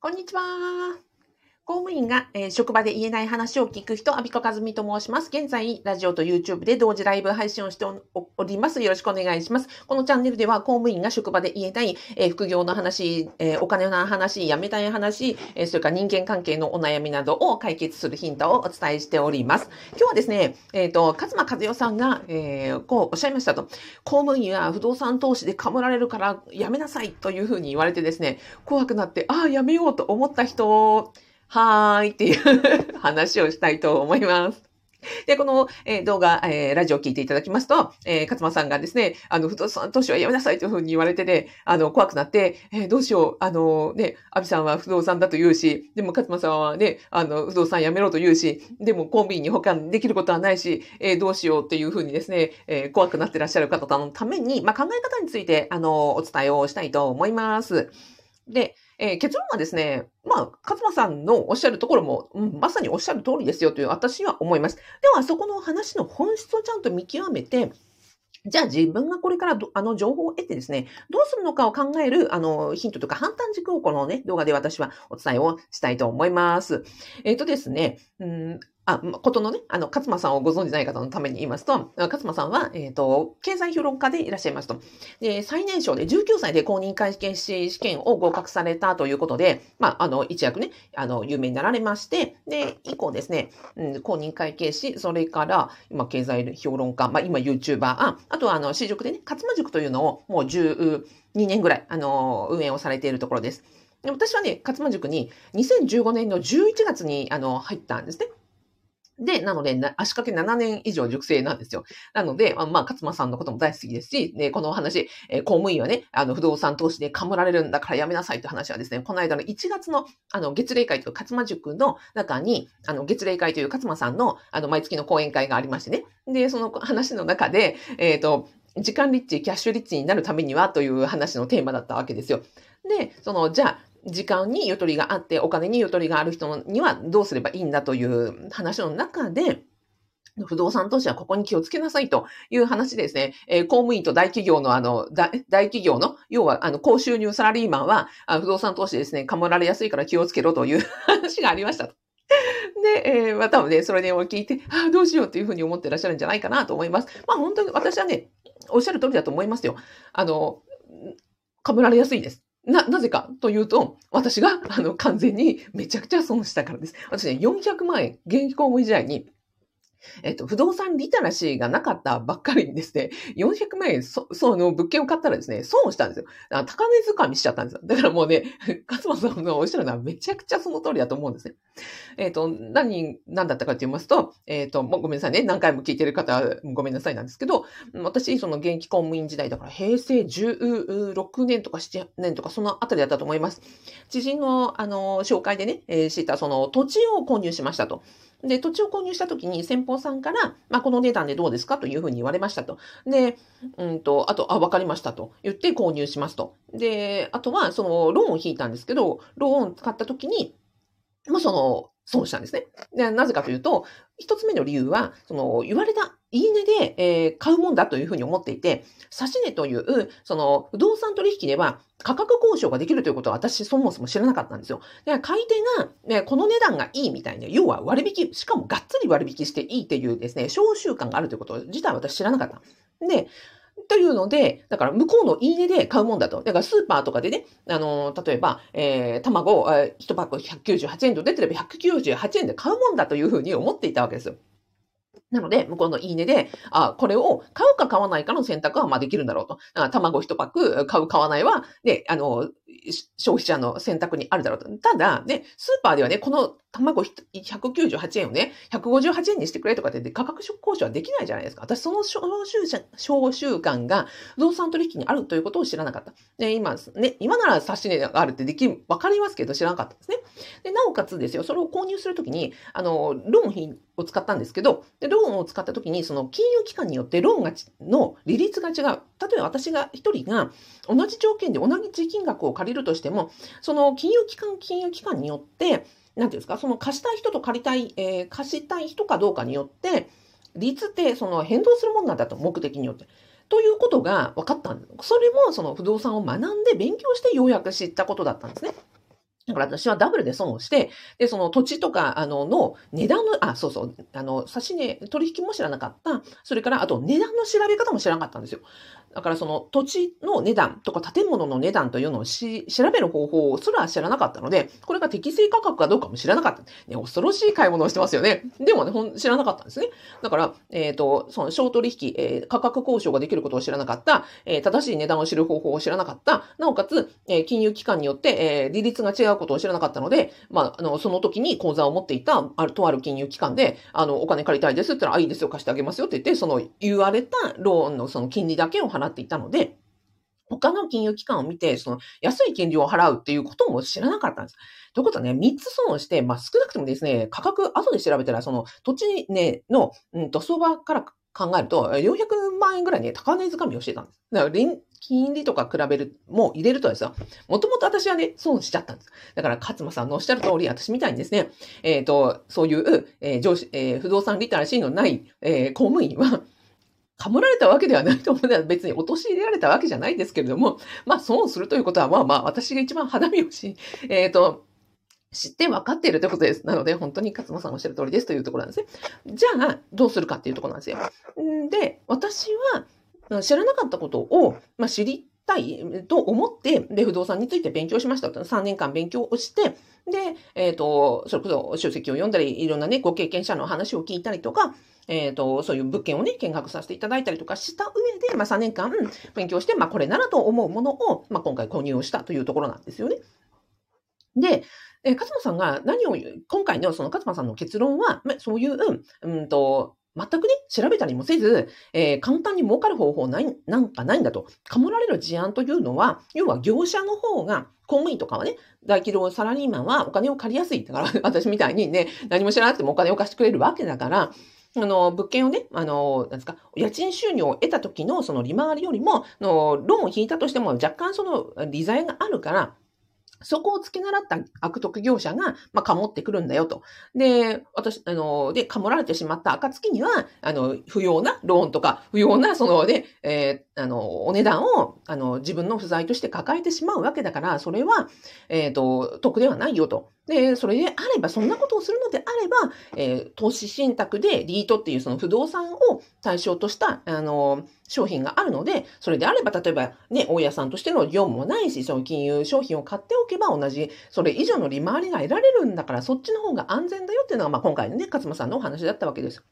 こんにちは。公務員が、えー職場で言えない話を聞く人、アビコカズミと申します。現在、ラジオと YouTube で同時ライブ配信をしておおります。よろしくお願いします。このチャンネルでは、公務員が職場で言えない、えー副業の話、えーお金の話、辞めたい話、えーそれから人間関係のお悩みなどを解決するヒントをお伝えしております。今日はですね、えっ、と、勝間和代さんが、えーこうおっしゃいましたと。公務員は不動産投資でかむられるからやめなさいというふうに言われてですね、怖くなって、ああ、やめようと思った人、はーいっていう話をしたいと思います。で、この、えー動画、えーラジオを聞いていただきますと、えー勝間さんがですね、あの、不動産投資はやめなさいというふうに言われてね、あの、怖くなって、えーどうしよう、あの、ね、アビさんは不動産だと言うし、でも勝間さんはね、あの、不動産やめろと言うし、でもコンビニに他にできることはないし、えーどうしようっていうふうにですね、えー怖くなってらっしゃる方のために、まあ、考え方について、あの、お伝えをしたいと思います。で、えー結論はですね、まあ、勝間さんのおっしゃるところも、うんまさにおっしゃる通りですよという私は思います。では、そこの話の本質をちゃんと見極めて、じゃあ自分がこれからあの情報を得てですね、どうするのかを考えるあのヒントとか判断軸をこのね、動画で私はお伝えをしたいと思います。えっ、とですね、うんあ、ことのね、あの、勝間さんをご存じない方のために言いますと、勝間さんは、えっ、と、経済評論家でいらっしゃいますと。で、最年少で19歳で公認会計士試験を合格されたということで、まあ、あの、一躍ね、あの、有名になられまして、で、以降ですね、うん、公認会計士、それから、今、経済評論家、まあ、今、YouTuber、ああとは、あの、私塾でね、勝間塾というのを、もう12年ぐらい、あの、運営をされているところです。で私はね、勝間塾に2015年の11月に、あの、入ったんですね。で、なので、足掛け7年以上熟成なんですよ。なので、まあ、勝間さんのことも大好きですし、で、このお話、え公務員はね、あの、不動産投資でかむられるんだからやめなさいという話はですね、この間の1月の、あの、月例会という勝間塾の中に、あの、月例会という勝間さんの、あの、毎月の講演会がありましてね。で、その話の中で、えっ、と、時間リッチ、キャッシュリッチになるためにはという話のテーマだったわけですよ。で、その、じゃあ、時間にゆとりがあって、お金にゆとりがある人にはどうすればいいんだという話の中で、不動産投資はここに気をつけなさいという話ですね、えー公務員と大企業のあの、大企業の、要はあの、高収入サラリーマンは、あ不動産投資ですね、かもられやすいから気をつけろという話がありましたと。で、えーまあ多分ね、それを聞いて、ああ、どうしようっていうふうに思ってらっしゃるんじゃないかなと思います。まあ本当に私はね、おっしゃる通りだと思いますよ。あの、かぶられやすいです。な、なぜかというと、私が、あの、完全にめちゃくちゃ損したからです。私ね、400万円、現役公務員時代に、えっと、不動産リテラシーがなかったばっかりにですね、400万円、そ、その物件を買ったらですね、損をしたんですよ。高値掴みしちゃったんですよ。だからもうね、勝間さんがおっしゃるのはめちゃくちゃその通りだと思うんですね。えっと、何、何だったかと言いますと、えっと、もうごめんなさいね。何回も聞いてる方ごめんなさいなんですけど、私、その現役公務員時代だから、平成16年とか7年とか、そのあたりだったと思います。知人の、あの、紹介でね、えー知った、その土地を購入しましたと。で、土地を購入した時に先方さんから、まあ、この値段でどうですかというふうに言われましたと。で、うんと、あと、あ、わかりましたと言って購入しますと。で、あとは、その、ローンを引いたんですけど、ローンを使った時に、まあ、その、損したんですね。で、なぜかというと、一つ目の理由は、その、言われた、いいねで、えー買うもんだというふうに思っていて、指値という、その、不動産取引では、価格交渉ができるということは私そもそも知らなかったんですよ。で、買い手が、ね、この値段がいいみたいな、要は割引、しかもがっつり割引していいっていうですね、小習慣があるということ自体私知らなかった。で、というので、だから向こうのいいねで買うもんだと。だからスーパーとかでね、あの、例えば、えー、卵、えー、1パック198円と出てれば198円で買うもんだというふうに思っていたわけですよ。なので、向こうのいいねで、あ、これを買うか買わないかの選択はまあできるんだろうと。あ卵1パック買う買わないは、で、あの、消費者の選択にあるだろうと。ただ、ね、スーパーではね、この卵198円をね、158円にしてくれとかって価格交渉はできないじゃないですか。私、その小習者小習慣が不動産取引にあるということを知らなかった。で、今、ね、今なら指し値があるってでき、わかりますけど知らなかったんですね。で、なおかつですよ、それを購入するときに、あの、ローン品を使ったんですけど、で、ローンを使ったときに、その金融機関によってローンがの利率が違う。例えば私が一人が同じ条件で同じ金額を借りるとしても、その金融機関、金融機関によって、なんていうんですか、その貸したい人と借りたい、えー貸したい人かどうかによって、率ってその変動するものなんだと、目的によって。ということが分かった。それもその不動産を学んで勉強してようやく知ったことだったんですね。だから私はダブルで損をして、で、その土地とか、あの、の値段の、あ、そうそう、あの、指値、取引も知らなかった。それから、あと値段の調べ方も知らなかったんですよ。だからその土地の値段とか建物の値段というのをし調べる方法をすら知らなかったので、これが適正価格かどうかも知らなかった。ね、恐ろしい買い物をしてますよね。でもね、ほん知らなかったんですね。だから、えっ、ー、と、その小取引、えー、価格交渉ができることを知らなかった、えー、正しい値段を知る方法を知らなかった、なおかつ、え、金融機関によって、え、利率が違うことを知らなかったので、まあ、あの、その時に口座を持っていた、ある、とある金融機関で、あの、お金借りたいですって言ったら、あ、いいですよ、貸してあげますよって言って、その言われたローンのその金利だけを払っていたので、他の金融機関を見て、その安い金利を払うっていうことも知らなかったんです。ということはね、3つ損をして、まあ少なくともですね、価格、後で調べたら、その土地ね、の、うんと、相場から考えると、400万円ぐらいね、高値掴みをしてたんです。だから、金利とか比べる、もう入れるとですよ。もともと私はね、損しちゃったんです。だから、勝間さんのおっしゃる通り、私みたいにですね、えっ、ー、と、そういう、えー、上司、えー、不動産リテラシーのない、え、公務員は、かもられたわけではないと思うのは別に陥れられたわけじゃないですけれども、まあ損するということはまあまあ私が一番肌身をし、えっ、と、知って分かっているということです。なので、本当に勝間さんおっしゃる通りですというところなんですね。じゃあ、どうするかっていうところなんですよ。んで、私は知らなかったことを、まあ、知りたいと思って、で、不動産について勉強しました。3年間勉強をして、で、えっ、ー、と、それこそ書籍を読んだり、いろんなね、ご経験者の話を聞いたりとか、えっ、ー、と、そういう物件をね、見学させていただいたりとかした上で、まあ3年間勉強して、まあこれならと思うものを、まあ今回購入をしたというところなんですよね。で、え、勝間さんが何を、今回のその勝間さんの結論は、まあ、そういう、うんと、全くね、調べたりもせず、えー、簡単に儲かる方法ない、なんかないんだと。かもられる事案というのは、要は業者の方が、公務員とかはね、大企業サラリーマンはお金を借りやすい。だから、私みたいにね、何も知らなくてもお金を貸してくれるわけだから、あの、物件をね、あの、なんですか、家賃収入を得た時のその利回りよりも、のローンを引いたとしても若干その利罪があるから、そこを付け習った悪徳業者が、まあ、かもってくるんだよと。で、私、あの、で、かもられてしまった暁には、あの、不要なローンとか、不要な、その、で、えー、あの、お値段を、あの、自分の不在として抱えてしまうわけだから、それは、えっ、ー、と、得ではないよと。で、それであれば、そんなことをするのであれば、えー、投資信託でリートっていうその不動産を対象とした、あの、商品があるので、それであれば、例えばね、大家さんとしての業務もないし、その金融商品を買っておけば同じ、それ以上の利回りが得られるんだから、そっちの方が安全だよっていうのが、まあ今回のね、勝間さんのお話だったわけです。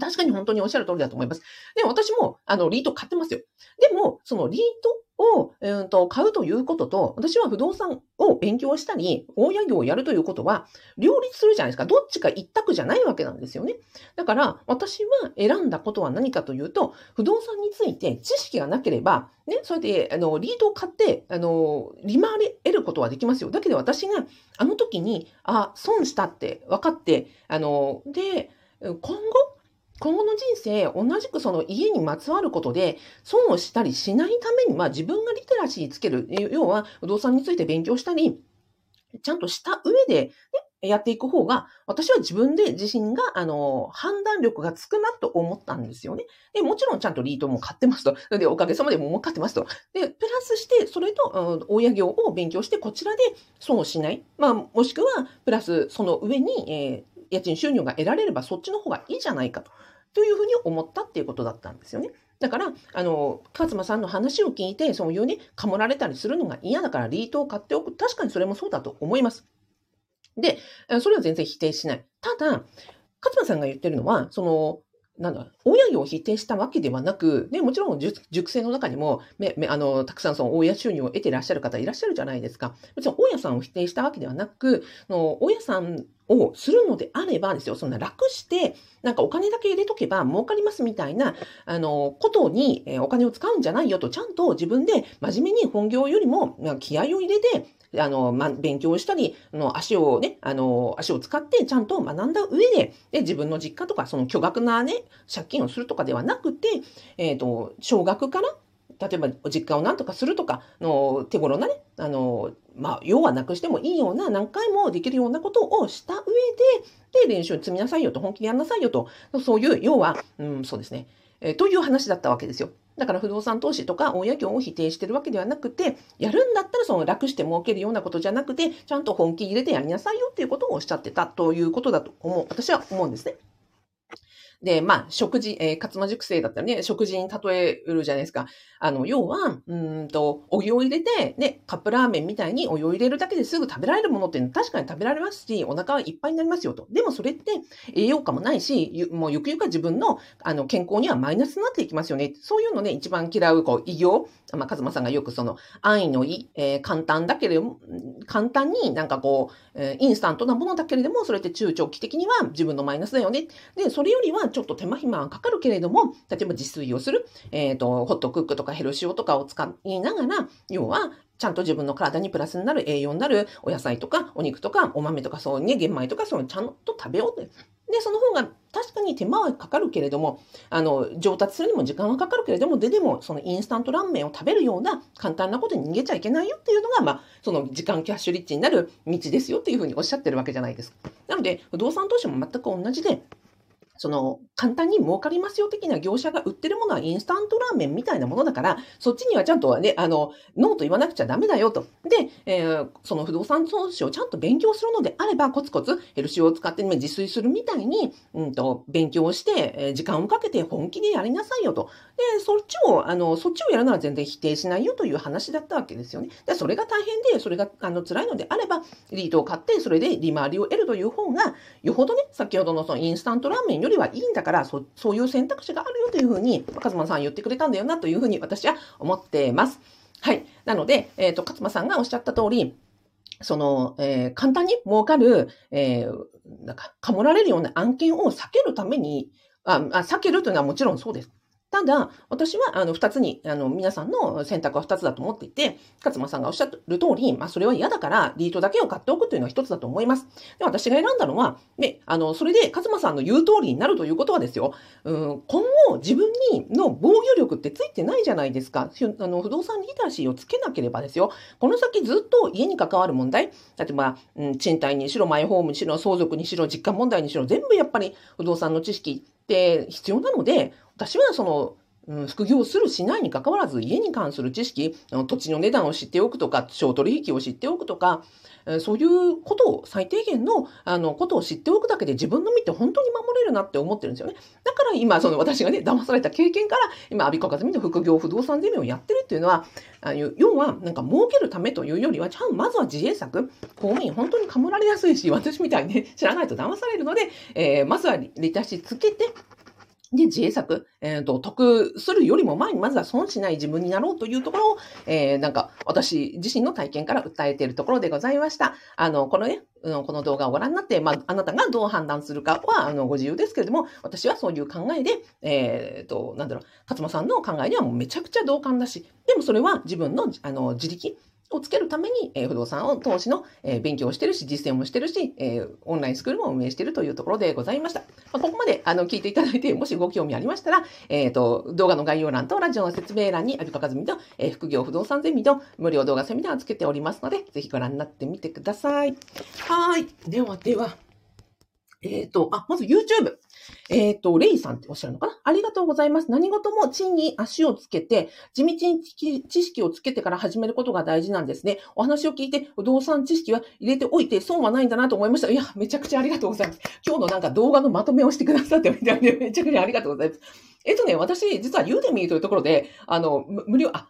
確かに本当におっしゃる通りだと思います。で、私も、あの、リート買ってますよ。でも、そのリートを、えーと、買うということと、私は不動産を勉強したり、大家業をやるということは、両立するじゃないですか。どっちか一択じゃないわけなんですよね。だから、私は選んだことは何かというと、不動産について知識がなければ、ね、それで、あの、リードを買って、あの、利回り得ることはできますよ。だけど私が、あの時に、あ、損したって分かって、あの、で、今後、今後の人生、同じくその家にまつわることで、損をしたりしないために、まあ自分がリテラシーつける、要は不動産について勉強したり、ちゃんとした上で、ね、やっていく方が、私は自分で自身が、あの、判断力がつくなと思ったんですよね。で、もちろんちゃんとリートも買ってますと。で、おかげさまでも買ってますと。で、プラスして、それと、親業を勉強して、こちらで損をしない。まあ、もしくは、プラス、その上に、えー家賃収入が得られればそっちの方がいいじゃないかと。というふうに思ったっていうことだったんですよね。だから、あの、勝間さんの話を聞いて、そういうね、かもられたりするのが嫌だからリートを買っておく。確かにそれもそうだと思います。で、それは全然否定しない。ただ、勝間さんが言ってるのは、その、なんだ、親業を否定したわけではなく、ね、もちろん熟成の中にも、めめあの、たくさんその大家収入を得ていらっしゃる方いらっしゃるじゃないですか。別に大家さんを否定したわけではなく、の大家さんをするのであればですよ、そんな楽して、なんかお金だけ入れとけば儲かりますみたいな、あの、ことに、えお金を使うんじゃないよと、ちゃんと自分で真面目に本業よりも気合を入れて、あの、ま、勉強したり、あの、足をね、あの、足を使ってちゃんと学んだ上で、で、自分の実家とか、その巨額なね、借金をするとかではなくて、えっ、ー、と、少額から、例えば、実家を何とかするとか、の、手頃なね、あの、まあ、要はなくしてもいいような、何回もできるようなことをした上で、で、練習積みなさいよと、本気でやんなさいよと、そういう、要は、うん、そうですね、えー、という話だったわけですよ。だから不動産投資とか大家業を否定してるわけではなくて、やるんだったらその楽して儲けるようなことじゃなくて、ちゃんと本気入れてやりなさいよっていうことをおっしゃってたということだと思う。私は思うんですね。で、まあ、食事、えー、勝間熟成だったらね、食事に例えるじゃないですか。あの、要は、うんと、お湯を入れて、ね、カップラーメンみたいにお湯を入れるだけですぐ食べられるものって確かに食べられますし、お腹はいっぱいになりますよと。でもそれって栄養価もないし、もうゆくゆくは自分のあの健康にはマイナスになっていきますよね。そういうのね、一番嫌う、こう、異業。まあ、カズマさんがよくその、安易のい、えー、簡単だけれども、簡単になんかこう、えー、インスタントなものだけれども、それって中長期的には自分のマイナスだよね。で、それよりはちょっと手間暇はかかるけれども、例えば自炊をする、えっ、ー、と、ホットクックとかヘルシオとかを使いながら、要は、ちゃんと自分の体にプラスになる栄養になるお野菜とかお肉とかお豆とかそうね、玄米とかそういうのちゃんと食べようって。で、その方が確かに手間はかかるけれども、あの、上達するにも時間はかかるけれども、ででも、そのインスタントラーメンを食べるような簡単なことに逃げちゃいけないよっていうのが、まあ、その時間キャッシュリッチになる道ですよっていうふうにおっしゃってるわけじゃないですか。なので、不動産投資も全く同じで、その、簡単に儲かりますよ的な業者が売ってるものはインスタントラーメンみたいなものだから、そっちにはちゃんとね、あの、ノーと言わなくちゃダメだよと。で、えー、その不動産投資をちゃんと勉強するのであれば、コツコツヘルシオを使って自炊するみたいに、うんと、勉強して、え、時間をかけて本気でやりなさいよと。で、そっちを、あの、そっちをやるのは全然否定しないよという話だったわけですよね。で、それが大変で、それが、あの、辛いのであれば、リートを買って、それで利回りを得るという方が、よほどね、先ほどのそのインスタントラーメンよりはいいんだから、そそういう選択肢があるよというふうに、勝間さん言ってくれたんだよなというふうに私は思ってます。はい。なので、えっ、ー、と、勝間さんがおっしゃった通り、その、えー、簡単に儲かる、えー、なんか、かもられるような案件を避けるために、あ、あ避けるというのはもちろんそうです。ただ、私は、あの、二つに、あの、皆さんの選択は二つだと思っていて、勝間さんがおっしゃる通り、まあ、それは嫌だから、リートだけを買っておくというのは一つだと思います。で、私が選んだのは、ね、あの、それで、勝間さんの言う通りになるということはですよ、うん、今後、自分にの防御力ってついてないじゃないですか。あの、不動産リテラシーをつけなければですよ、この先ずっと家に関わる問題、例えば、うん、賃貸にしろ、マイホームにしろ、相続にしろ、実家問題にしろ、全部やっぱり不動産の知識って必要なので、私はその、うん、副業するしないに関わらず、家に関する知識、土地の値段を知っておくとか、商取引を知っておくとか、そういうことを、最低限の、あの、ことを知っておくだけで自分の身って本当に守れるなって思ってるんですよね。だから今、その私がね、騙された経験から、今、アビコカズミの副業不動産ゼミをやってるっていうのは、あの要は、なんか儲けるためというよりは、ちゃんまずは自衛策、公務員本当にかもられやすいし、私みたいにね、知らないと騙されるので、えー、まずはリタシつけて、で、自衛策、えっ、ー、と、得するよりも前に、まずは損しない自分になろうというところを、えー、なんか、私自身の体験から訴えているところでございました。あの、このね、この動画をご覧になって、まあ、あなたがどう判断するかは、あの、ご自由ですけれども、私はそういう考えで、えっ、ー、と、なんだろう、勝間さんの考えにはもうめちゃくちゃ同感だし、でもそれは自分の、あの、自力、をつけるために、えー、不動産を投資の、えー、勉強をしてるし、実践もしてるし、えー、オンラインスクールも運営しているというところでございました。まあ、ここまであの聞いていただいて、もしご興味ありましたら、えっ、と、動画の概要欄とラジオの説明欄に、アビカカズミと、え副業不動産ゼミと無料動画セミナーをつけておりますので、ぜひご覧になってみてください。はい。ではでは、えっ、と、あ、まず YouTube。えっ、ー、と、レイさんっておっしゃるのかな？ありがとうございます。何事も地に足をつけて、地道に知識をつけてから始めることが大事なんですね。お話を聞いて、不動産知識は入れておいて損はないんだなと思いました。いや、めちゃくちゃありがとうございます。今日のなんか動画のまとめをしてくださってめちゃくちゃありがとうございます。えっとね、私、実はユーデミーというところで、あの、無料、あ、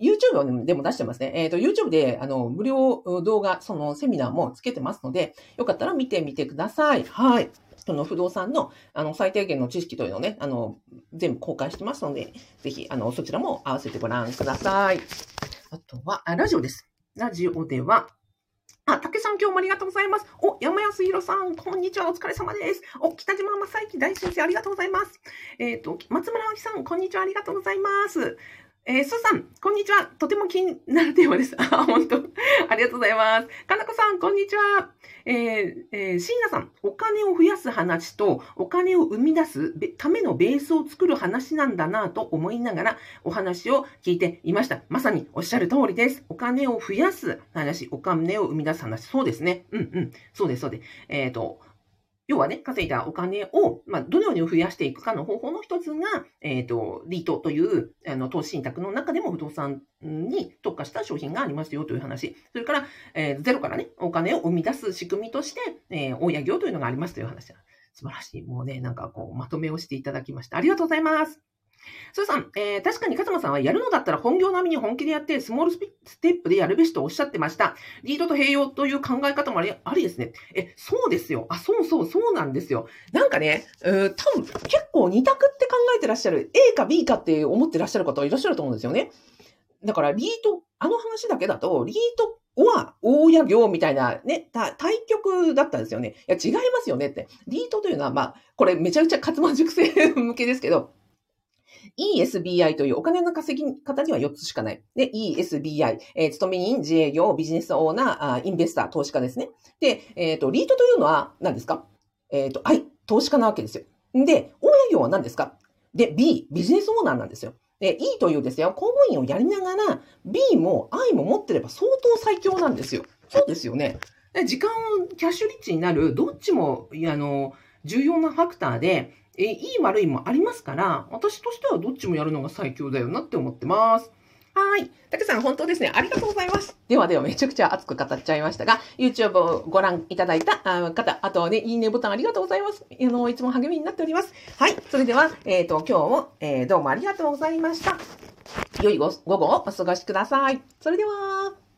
YouTube でも出してますね。えっ、ー、と、YouTube で、あの、無料動画、そのセミナーもつけてますので、よかったら見てみてください。はい。その不動産の、あの、最低限の知識というのをね、あの、全部公開してますので、ぜひ、あの、そちらも合わせてご覧ください。あとは、あラジオです。ラジオでは、あ、竹さん今日もありがとうございます。お、山安弘さん、こんにちは。お疲れ様です。お、北島正幸大先生、ありがとうございます。えっ、ー、と、松村葵さん、こんにちは。ありがとうございます。えー、スーさん、こんにちは。とても気になるテーマです。あ、本当ありがとうございます。かなこさん、こんにちは。えー、えー、椎名さん、お金を増やす話と、お金を生み出すためのベースを作る話なんだなと思いながら、お話を聞いていました。まさにおっしゃる通りです。お金を増やす話、お金を生み出す話。そうですね。うんうん。そうです、そうです。えっ、ー、と、要はね、稼いだお金を、まあ、どのように増やしていくかの方法の一つが、えっ、ー、と、リートという、あの、投資信託の中でも不動産に特化した商品がありますよという話。それから、えー、ゼロからね、お金を生み出す仕組みとして、えー、大家業というのがありますという話。素晴らしい。もうね、なんかこう、まとめをしていただきました。ありがとうございます。スーさん、えー、確かに勝間さんはやるのだったら本業並みに本気でやって、スモールステップでやるべしとおっしゃってました。リードと併用という考え方もありありですね。え、そうですよ。あ、そうそう、そうなんですよ。なんかね、うー多分結構二択って考えてらっしゃる。A か B かって思ってらっしゃる方いらっしゃると思うんですよね。だから、リート、あの話だけだと、リートは大家業みたいなね、対局だったんですよね。いや、違いますよねって。リートというのは、まあ、これめちゃくちゃ勝間塾生向けですけど、ESBI というお金の稼ぎ方には4つしかない。で、ESBI、えー、勤め人、自営業、ビジネスオーナー、あインベスター、投資家ですね。で、えっ、ー、と、リートというのは何ですか？えっ、ー、と、I、投資家なわけですよ。で、大家業は何ですか？で、B、ビジネスオーナーなんですよ。で、E というですよ、公務員をやりながら、B も I も持ってれば相当最強なんですよ。そうですよね。時間をキャッシュリッチになる、どっちも、あの、重要なファクターで、えいい悪いもありますから、私としてはどっちもやるのが最強だよなって思ってます。はい。たけさん、本当ですね。ありがとうございます。ではでは、めちゃくちゃ熱く語っちゃいましたが、YouTube をご覧いただいた方、あとはね、いいねボタンありがとうございます。あの、いつも励みになっております。はい。それでは、えっ、ー、と、今日も、えー、どうもありがとうございました。良い午後をお過ごしください。それでは。